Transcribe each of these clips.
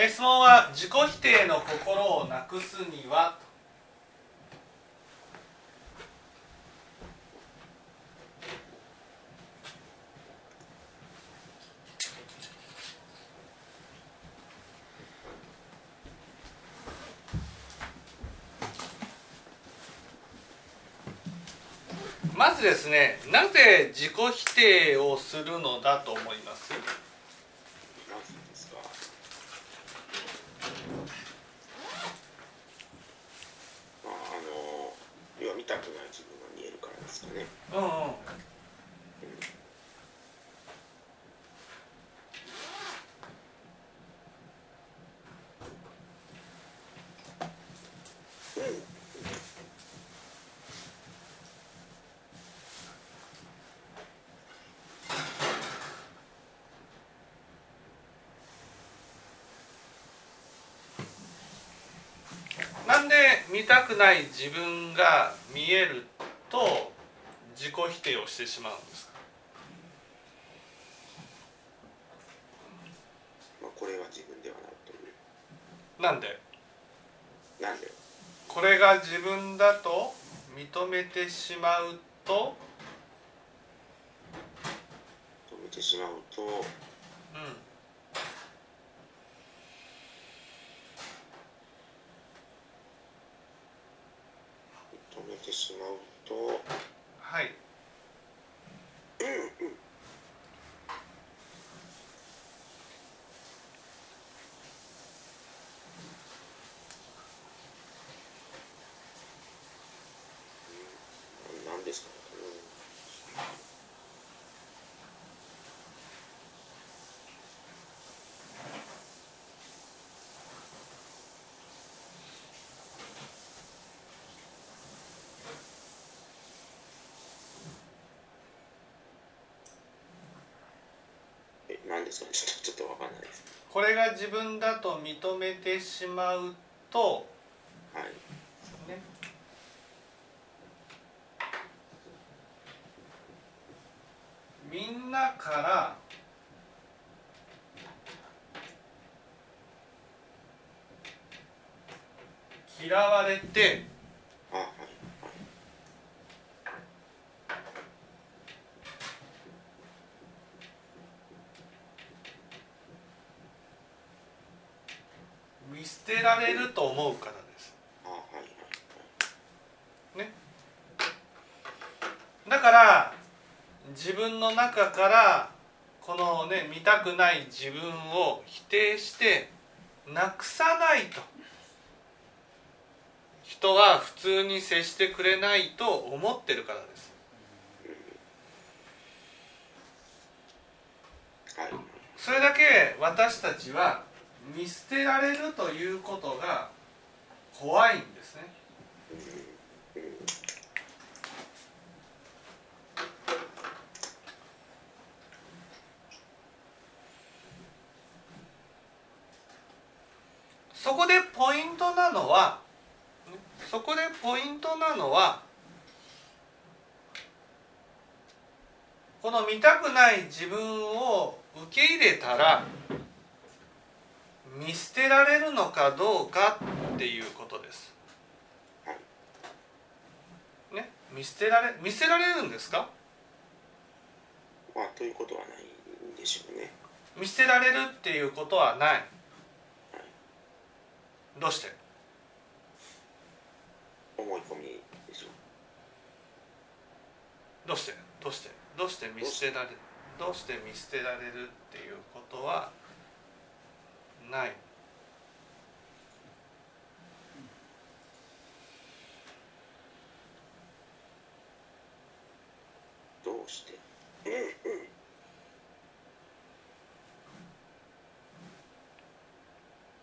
え質問は自己否定の心をなくすには。まずですねなぜ自己否定をするのだと思いますなぜですかまああの要は見たくない自分が見えるからですかねうんうんなんで見たくない自分が見えると自己否定をしてしまうんですか？まあこれは自分ではないという。なんで？なんで？これが自分だと認めてしまうと、止めてしまうとうん、止めてしまうとはい何ですかねえ何ですちょっとちょっとわかんないです。これが自分だと認めてしまうと、はい。ね、みんなから嫌われてあはい見捨てられると思うからですあはいはいだから自分の中からこのね見たくない自分を否定してなくさないと人は普通に接してくれないと思ってるからですはいそれだけ私たちは見捨てられるということが怖いんですねそこでポイントなのはそこでポイントなのはこの見たくない自分を受け入れたら見捨てられるのかどうかっていうことです。ね、見捨てられ見捨てられるんですか？まあということはないんでしょうね。見捨てられるっていうことはない。どうして？思い込みでしょ。どうして？どうして？どうして見捨てられ？どうして見捨てられるっていうことはない？どうして？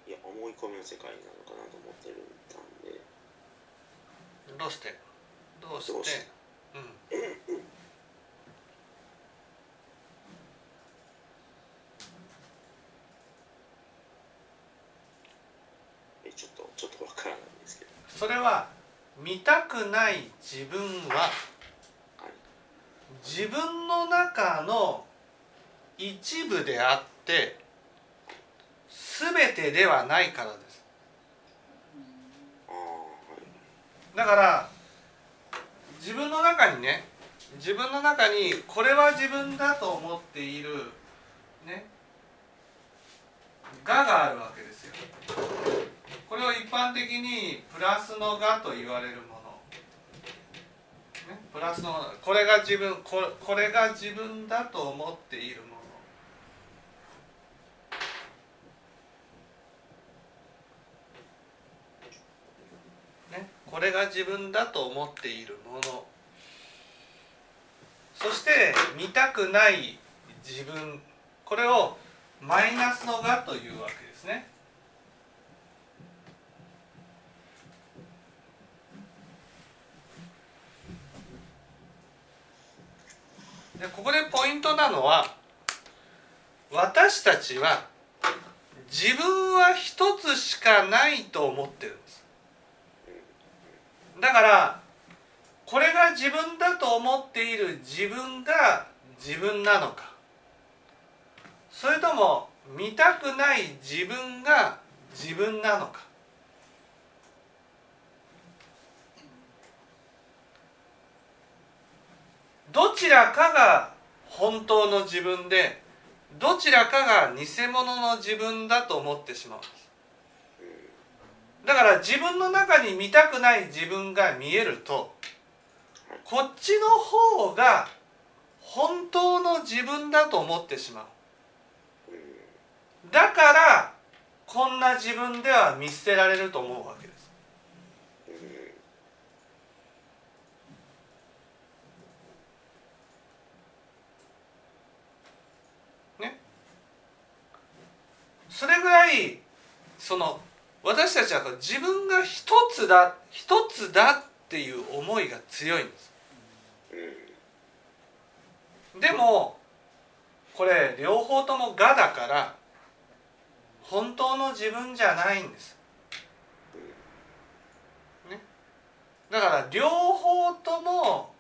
いや思い込みの世界なのかなと思ってるんでどうして？どうして？どうん。えちょっとちょっとわからないんですけど。それは見たくない自分ははい。自分の中の一部であって全てではないからですああはいだから自分の中にね自分の中にこれは自分だと思っているね我があるわけですよ。これを一般的にプラスの我と言われるもの、ね、プラスのこれが自分ここれが自分だと思っているものね、これが自分だと思っているものそして見たくない自分これをマイナスのがというわけですね。でここでポイントなのは私たちは自分は一つしかないと思ってる。だからこれが自分だと思っている自分が自分なのか。それとも見たくない自分が自分なのか。どちらかが本当の自分でどちらかが偽物の自分だと思ってしまう。んですだから自分の中に見たくない自分が見えるとこっちの方が本当の自分だと思ってしまう。だからこんな自分では見捨てられると思うわけです。ね。それぐらいその私たちは自分が一つだ一つだっていう思いが強いんです。でもこれ両方とも「が」だから本当の自分じゃないんです、ね、だから両方とも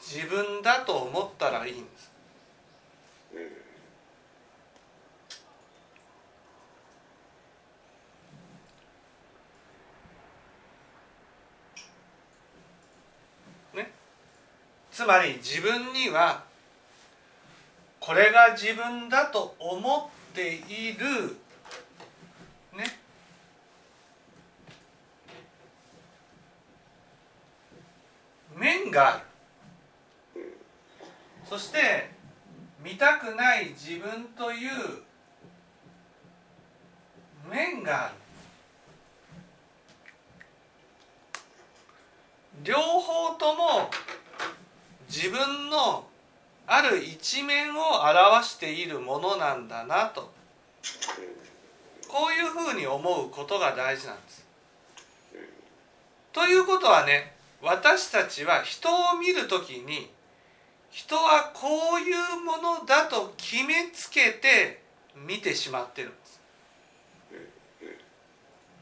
自分だと思ったらいいんですつまり自分にはこれが自分だと思っているね。面がある。そして見たくない自分という面がある。両方とも自分のある一面を表しているものなんだなとこういうふうに思うことが大事なんです。ということはね私たちは人を見る時に人はこういうものだと決めつけて見てしまってるんです。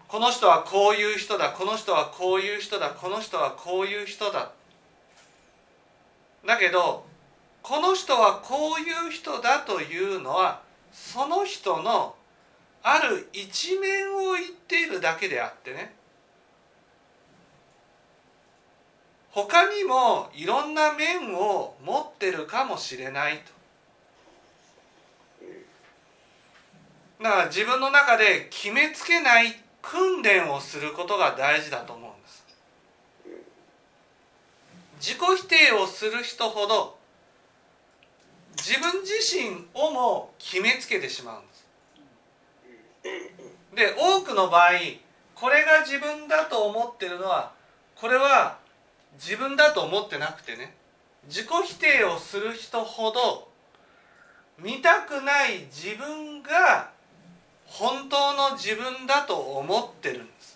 この人はこういう人だこの人はこういう人だこの人はこういう人だだけどこの人はこういう人だというのはその人のある一面を言っているだけであってね他にもいろんな面を持ってるかもしれないと。だから自分の中で決めつけない訓練をすることが大事だと思う。自己否定をする人ほど自分自身をも決めつけてしまうんです。で多くの場合これが自分だと思ってるのはこれは自分だと思ってなくてね自己否定をする人ほど見たくない自分が本当の自分だと思ってるんです。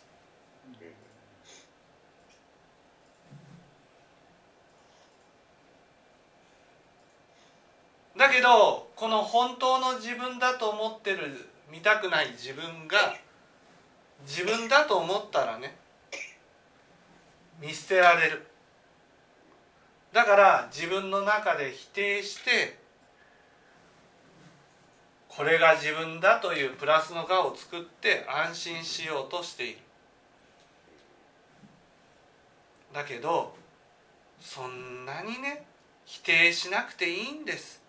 だけどこの本当の自分だと思ってる見たくない自分が自分だと思ったらね見捨てられる。だから自分の中で否定してこれが自分だというプラスの我を作って安心しようとしている。だけどそんなにね否定しなくていいんです。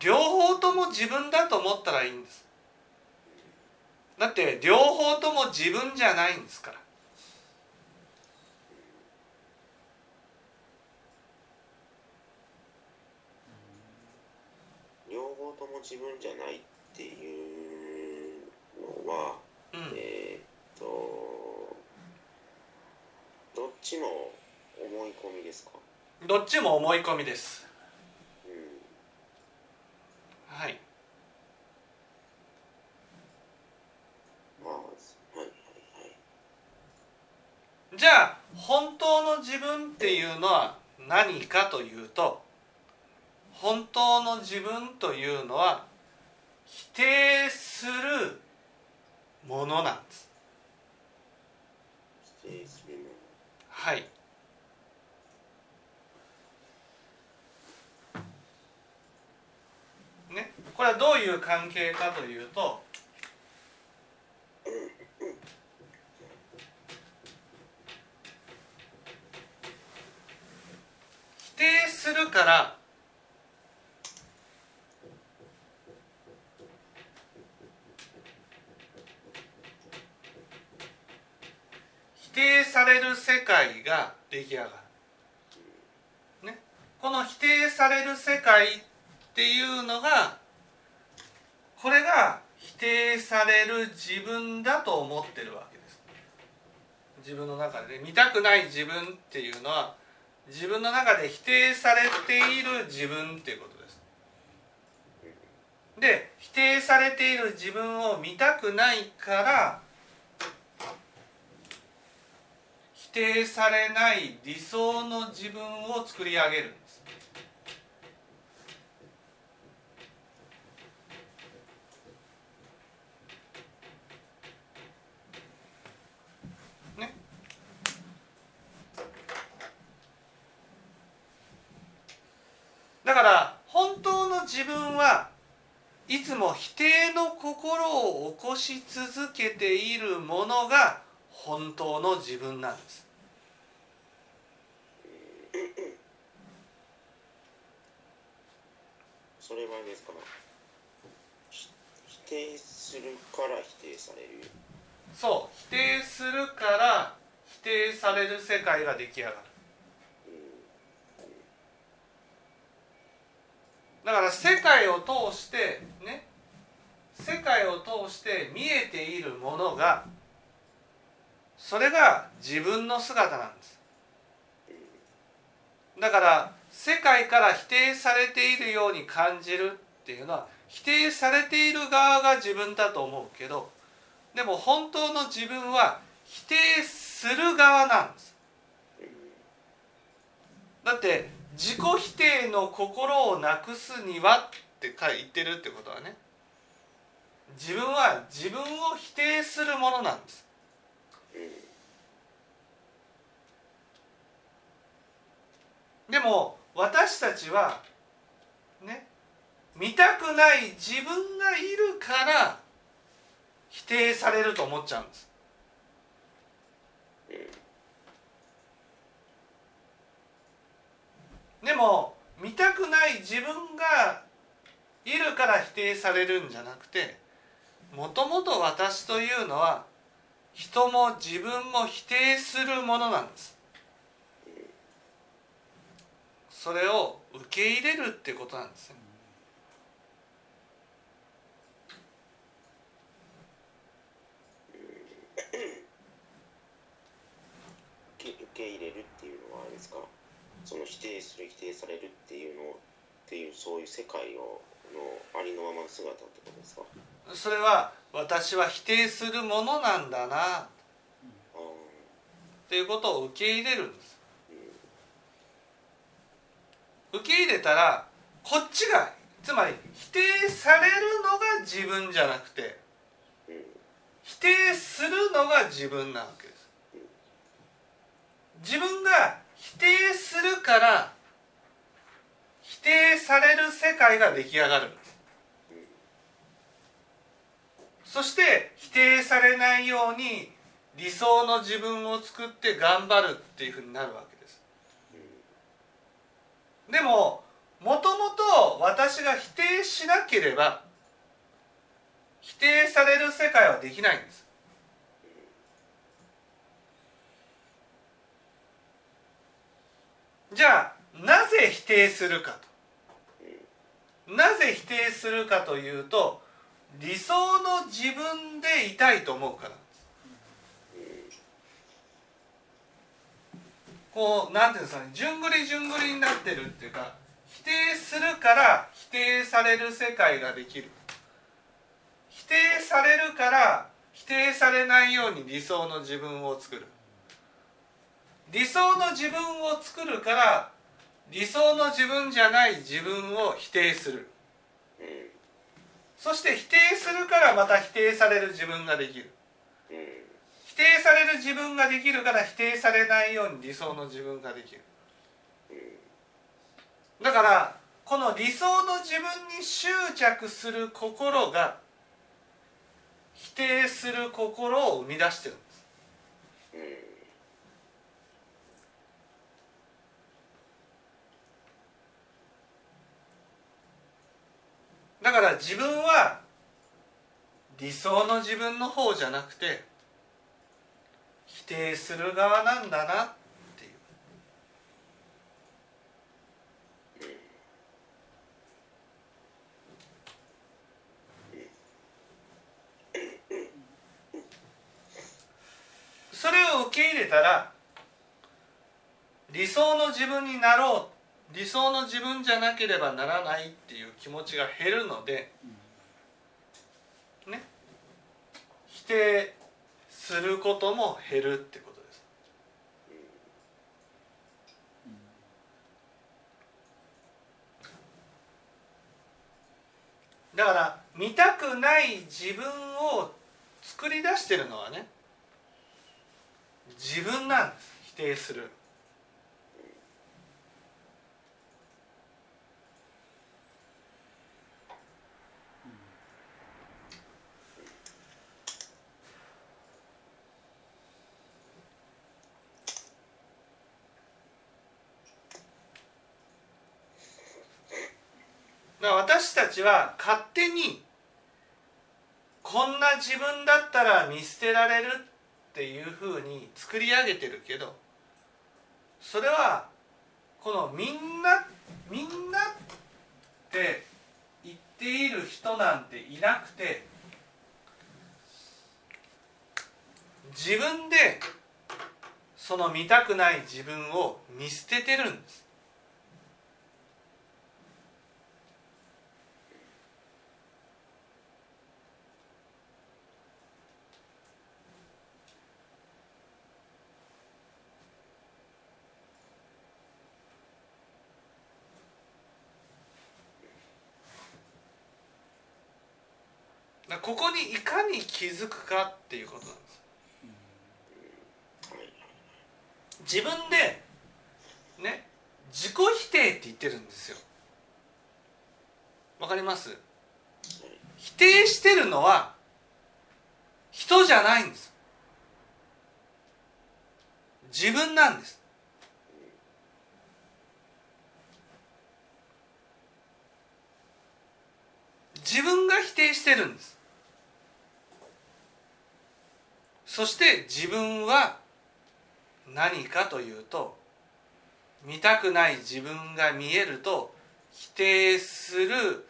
両方とも自分だと思ったらいいんです。だって両方とも自分じゃないんですから。両方とも自分じゃないっていうのは、うん。えーっとどっちも思い込みですか、どっちも思い込みです。うん、はい。まあはい。はい。はいじゃあ本当の自分っていうのは何かというと本当の自分というのは否定するものなんです。否定するもの。はいねこれはどういう関係かというと否定するから否定される世界が出来上がる、ね、この否定される世界っていうのがこれが否定される自分だと思ってるわけです。自分の中で、ね、見たくない自分っていうのは自分の中で否定されている自分っていうことです。で否定されている自分を見たくないから否定されない理想の自分を作り上げる。だから本当の自分はいつも否定の心を起こし続けているものが本当の自分なんです。それはですか？ひ否定するから否定される。そう。否定するから否定される世界が出来上がるだから世界を通してね世界を通して見えているものがそれが自分の姿なんです。だから世界から否定されているように感じるっていうのは否定されている側が自分だと思うけどでも本当の自分は否定する側なんです。だって自己否定の心をなくすにはって言ってるってことはね。自分は自分を否定するものなんです。でも私たちはね見たくない自分がいるから否定されると思っちゃうんです。でも見たくない自分がいるから否定されるんじゃなくてもともと私というのは人も自分も否定するものなんです。それを受け入れるってことなんですね受け入れるっていうのはあれですか？その否定する否定されるっていうのっていうそういう世界をのありのままの姿ってことですか？それは私は否定するものなんだな。っていうことを受け入れるんです。うん受け入れたらこっちがつまり否定されるのが自分じゃなくてうん否定するのが自分なわけです。自分が否定するから否定される世界が出来上がるんです。そして否定されないように理想の自分を作って頑張るっていうふうになるわけです。でももともと私が否定しなければ否定される世界はできないんです。じゃあなぜ否定するかと。なぜ否定するかというと理想の自分でいたいと思うからこうなんていうんですかね順繰り順繰りになってるっていうか否定するから否定される世界ができる。否定されるから否定されないように理想の自分を作る。理想の自分を作るから理想の自分じゃない自分を否定する。そして否定するからまた否定される自分ができる。否定される自分ができるから否定されないように理想の自分ができる。だからこの理想の自分に執着する心が否定する心を生み出してるんです。だから自分は理想の自分の方じゃなくて否定する側なんだなっていう。それを受け入れたら理想の自分になろうって理想の自分じゃなければならないっていう気持ちが減るので、ね否定することも減るってことです。だから見たくない自分を作り出してるのはね自分なんです。否定する。私たちは勝手にこんな自分だったら見捨てられるっていうふうに作り上げてるけどそれはこのみんなみんなって言っている人なんていなくて自分でその見たくない自分を見捨ててるんです。にいかに気づくかっていうことなんです。自分でね自己否定って言ってるんですよ。わかります？否定してるのは人じゃないんです。自分なんです。自分が否定してるんです。そして自分は何かというと見たくない自分が見えると否定する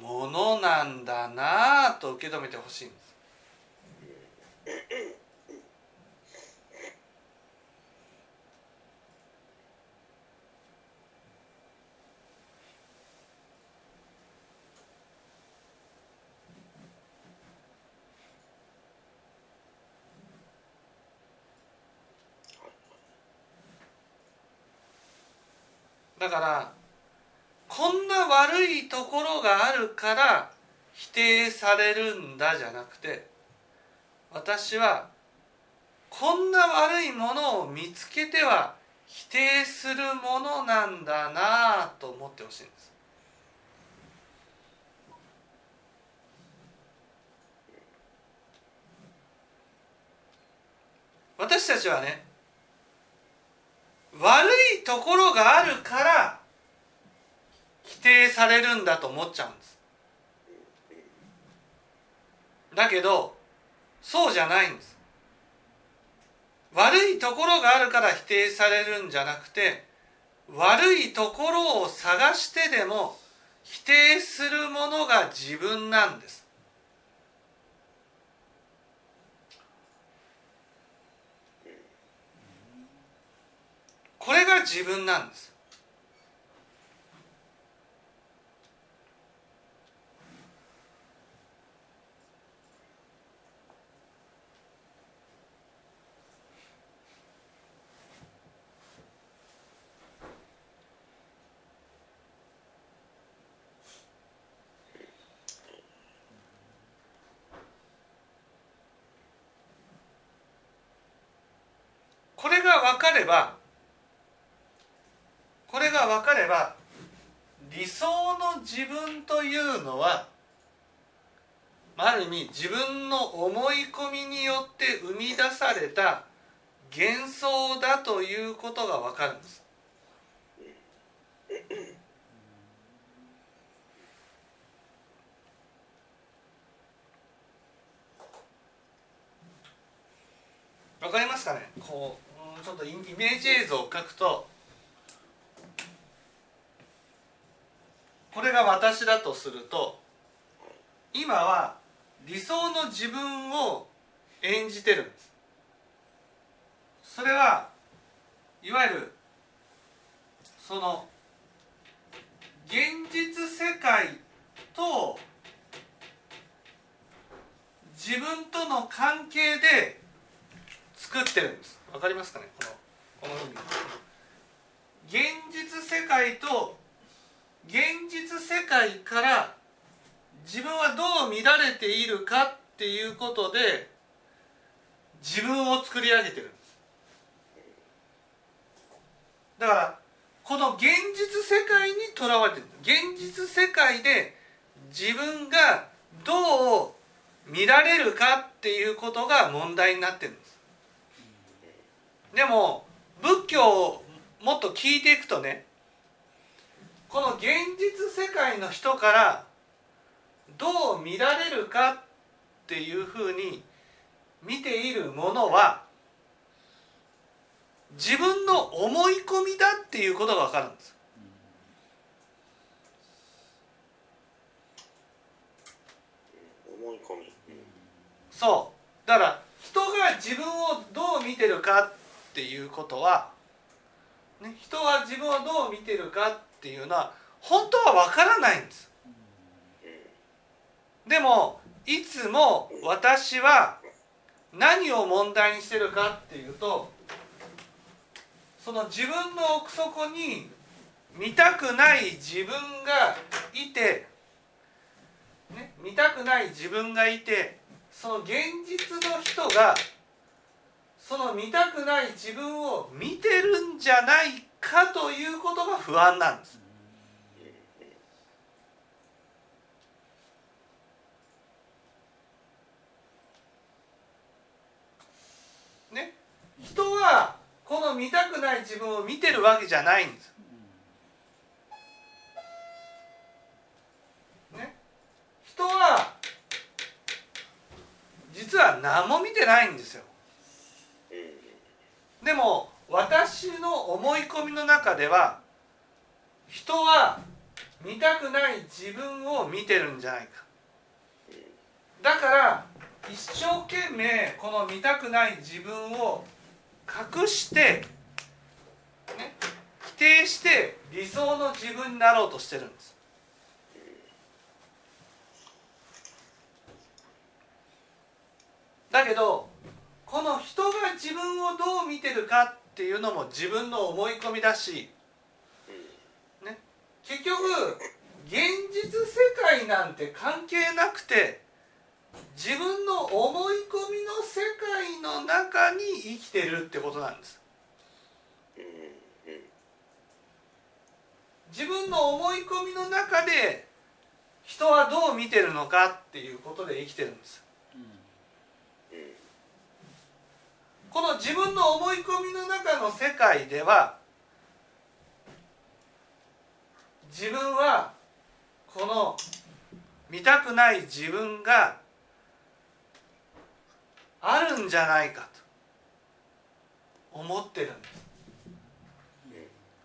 ものなんだなぁと受け止めてほしいんです。だからこんな悪いところがあるから否定されるんだじゃなくて私はこんな悪いものを見つけては否定するものなんだなと思ってほしいんです。私たちはね悪いところがあるから否定されるんだと思っちゃうんです。だけどそうじゃないんです。悪いところがあるから否定されるんじゃなくて悪いところを探してでも否定するものが自分なんです。これが自分なんです。これが分かればば理想の自分というのはある意味自分の思い込みによって生み出された幻想だということが分かるんです。わかりますかね？こうちょっとイメージ映像を描くとこれが私だとすると今は理想の自分を演じてるんです。それはいわゆるその現実世界と自分との関係で作ってるんです。わかりますかね？このこの現実世界と現実世界から自分はどう見られているかっていうことで自分を作り上げてるんです。だからこの現実世界にとらわれてる。現実世界で自分がどう見られるかっていうことが問題になってるんです。でも仏教をもっと聞いていくとね世界の人からどう見られるかっていうふうに見ているものは自分の思い込みだっていうことが分かるんです。思い込み、そうだから人が自分をどう見てるかっていうことは、ね、人は自分をどう見てるかっていうのは本当は分からないんです。でもいつも私は何を問題にしてるかっていうとその自分の奥底に見たくない自分がいて、ね、見たくない自分がいてその現実の人がその見たくない自分を見てるんじゃないかということが不安なんです。ね、人はこの見たくない自分を見てるわけじゃないんです。ね、人は実は何も見てないんですよ。でも私の思い込みの中では人は見たくない自分を見てるんじゃないかだから一生懸命この見たくない自分を隠して、ね、否定して理想の自分になろうとしてるんです。だけどこの人が自分をどう見てるかっていうのも自分の思い込みだし、ね、結局現実世界なんて関係なくて自分の思い込みの世界の中に生きてるってことなんです。自分の思い込みの中で人はどう見てるのかっていうことで生きてるんですこの自分の思い込みの中の世界では自分はこの見たくない自分があるんじゃないかと思ってるんです。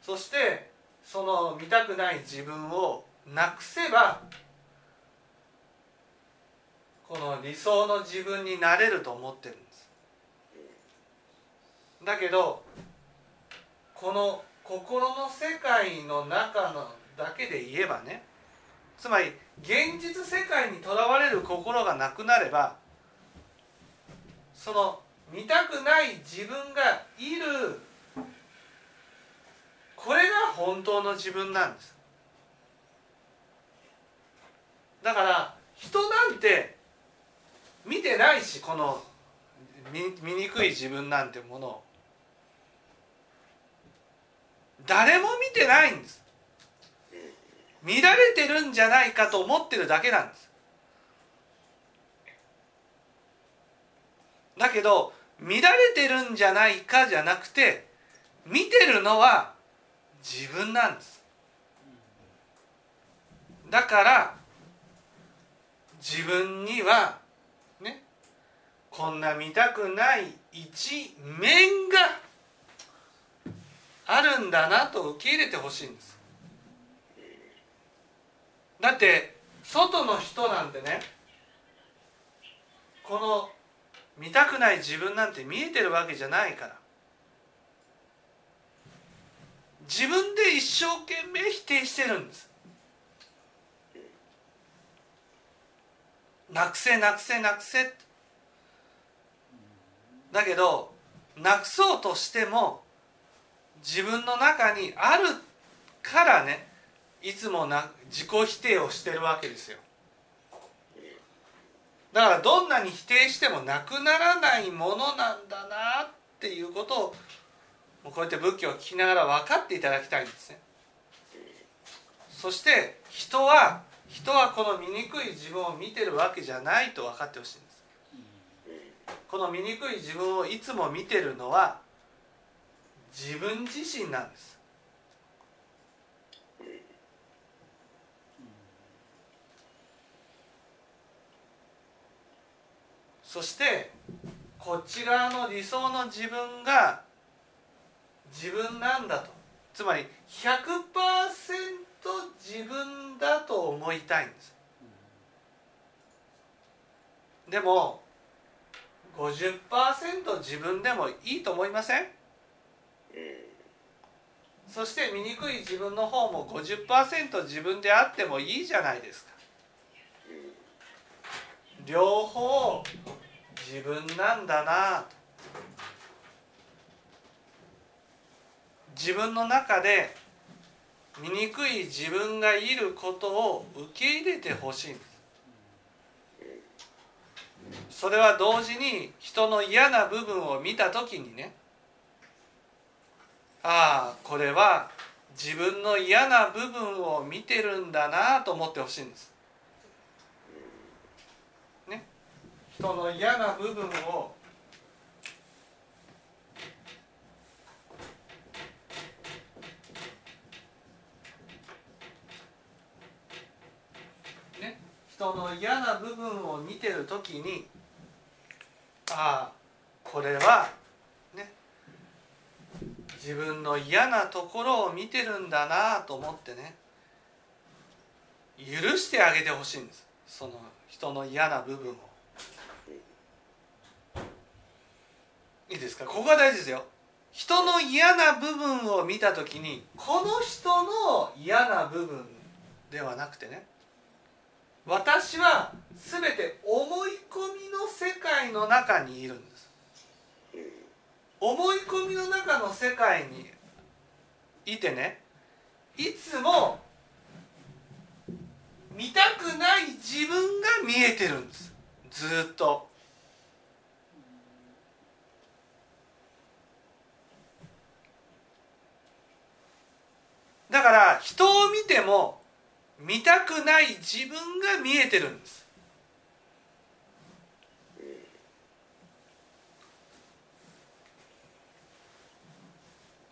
そしてその見たくない自分をなくせばこの理想の自分になれると思ってるんです。だけどこの心の世界の中のだけで言えばねつまり現実世界にとらわれる心がなくなればその見たくない自分がいるこれが本当の自分なんです。だから人なんて見てないしこの醜い自分なんてものを誰も見てないんです。見られてるんじゃないかと思ってるだけなんです。だけど見られてるんじゃないかじゃなくて見てるのは自分なんです。だから自分にはねこんな見たくない一面があるんだなと受け入れてほしいんです。だって外の人なんてねこの見たくない自分なんて見えてるわけじゃないから。自分で一生懸命否定してるんです。なくせなくせなくせ。だけどなくそうとしても自分の中にあるからねいつもな自己否定をしてるわけですよ。だからどんなに否定してもなくならないものなんだなっていうことをこうやって仏教を聞きながら分かっていただきたいんですね。そして人は人はこの醜い自分を見てるわけじゃないと分かってほしいんです。この醜い自分をいつも見てるのは自分自身なんです。そしてこち側の理想の自分が自分なんだと。つまり100%自分だと思いたいんです。でも50%自分でもいいと思いません？そして醜い自分の方も50%自分であってもいいじゃないですか。両方自分なんだな。と自分の中で醜い自分がいることを受け入れてほしい。んですそれは同時に人の嫌な部分を見た時にね。ああこれは自分の嫌な部分を見てるんだなと思ってほしいんです。人の嫌な部分をね、人の嫌な部分を見てる時にああこれはね自分の嫌なところを見てるんだなと思ってね許してあげてほしいんです。その人の嫌な部分をいいですか？ここが大事ですよ。人の嫌な部分を見た時にこの人の嫌な部分ではなくてね私は全て思い込みの世界の中にいるんです。思い込みの中の世界にいてねいつも見たくない自分が見えてるんです。ずっと。だから人を見ても見たくない自分が見えてるんです。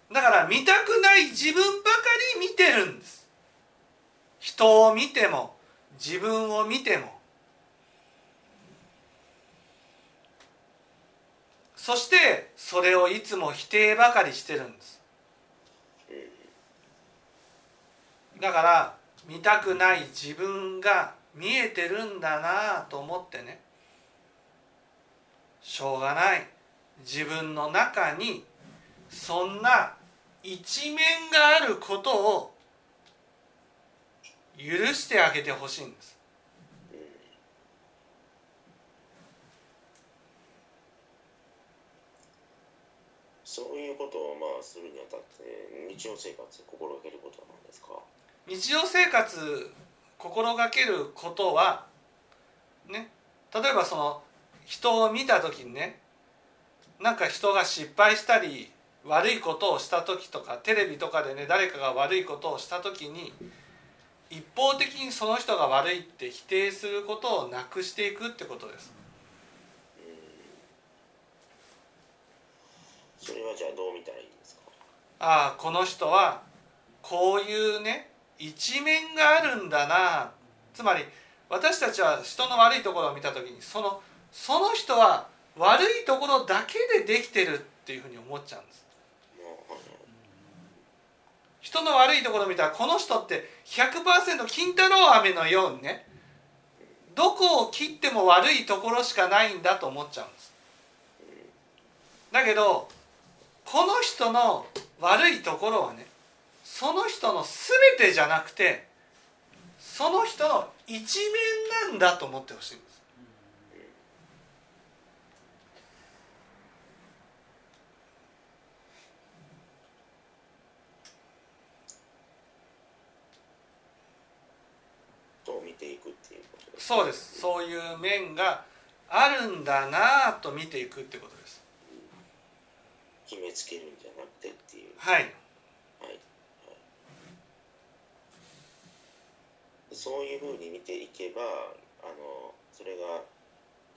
だから見たくない自分ばかり見てるんです。人を見ても自分を見ても。そしてそれをいつも否定ばかりしてるんです。だから見たくない自分が見えてるんだなと思ってね。しょうがない。自分の中にそんな一面があることを許してあげてほしいんです。そういうことをまあするにあたって日常生活心がけることは日常生活心がけることはね例えばその人を見た時にねなんか人が失敗したり悪いことをした時とかテレビとかでね誰かが悪いことをした時に一方的にその人が悪いって否定することをなくしていくってことです。それはじゃあどう見たらいいんですか？ああこの人はこういうね一面があるんだな。つまり私たちは人の悪いところを見た時にそのその人は悪いところだけでできてるっていうふうに思っちゃうんです。人の悪いところを見たらこの人って100%金太郎飴のようにねどこを切っても悪いところしかないんだと思っちゃうんです。だけどこの人の悪いところはねその人の全てじゃなくてその人の一面なんだと思ってほしいんです。と見ていくっていうことです。そうです。そういう面があるんだなと見ていくってことです。決めつけるんじゃなくてっていう。はい、そういうふうに見ていけばあのそれが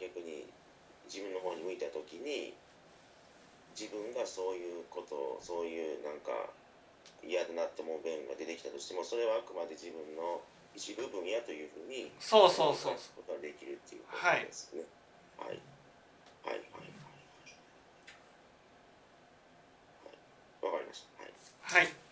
逆に自分の方に向いた時に自分がそういうことをそういうなんか嫌だなって思う面が出てきたとしてもそれはあくまで自分の一部分やというふうにそうそうそうことができるっていうことですね。はい、はい、はい、はい。はいわかりました。はい。はい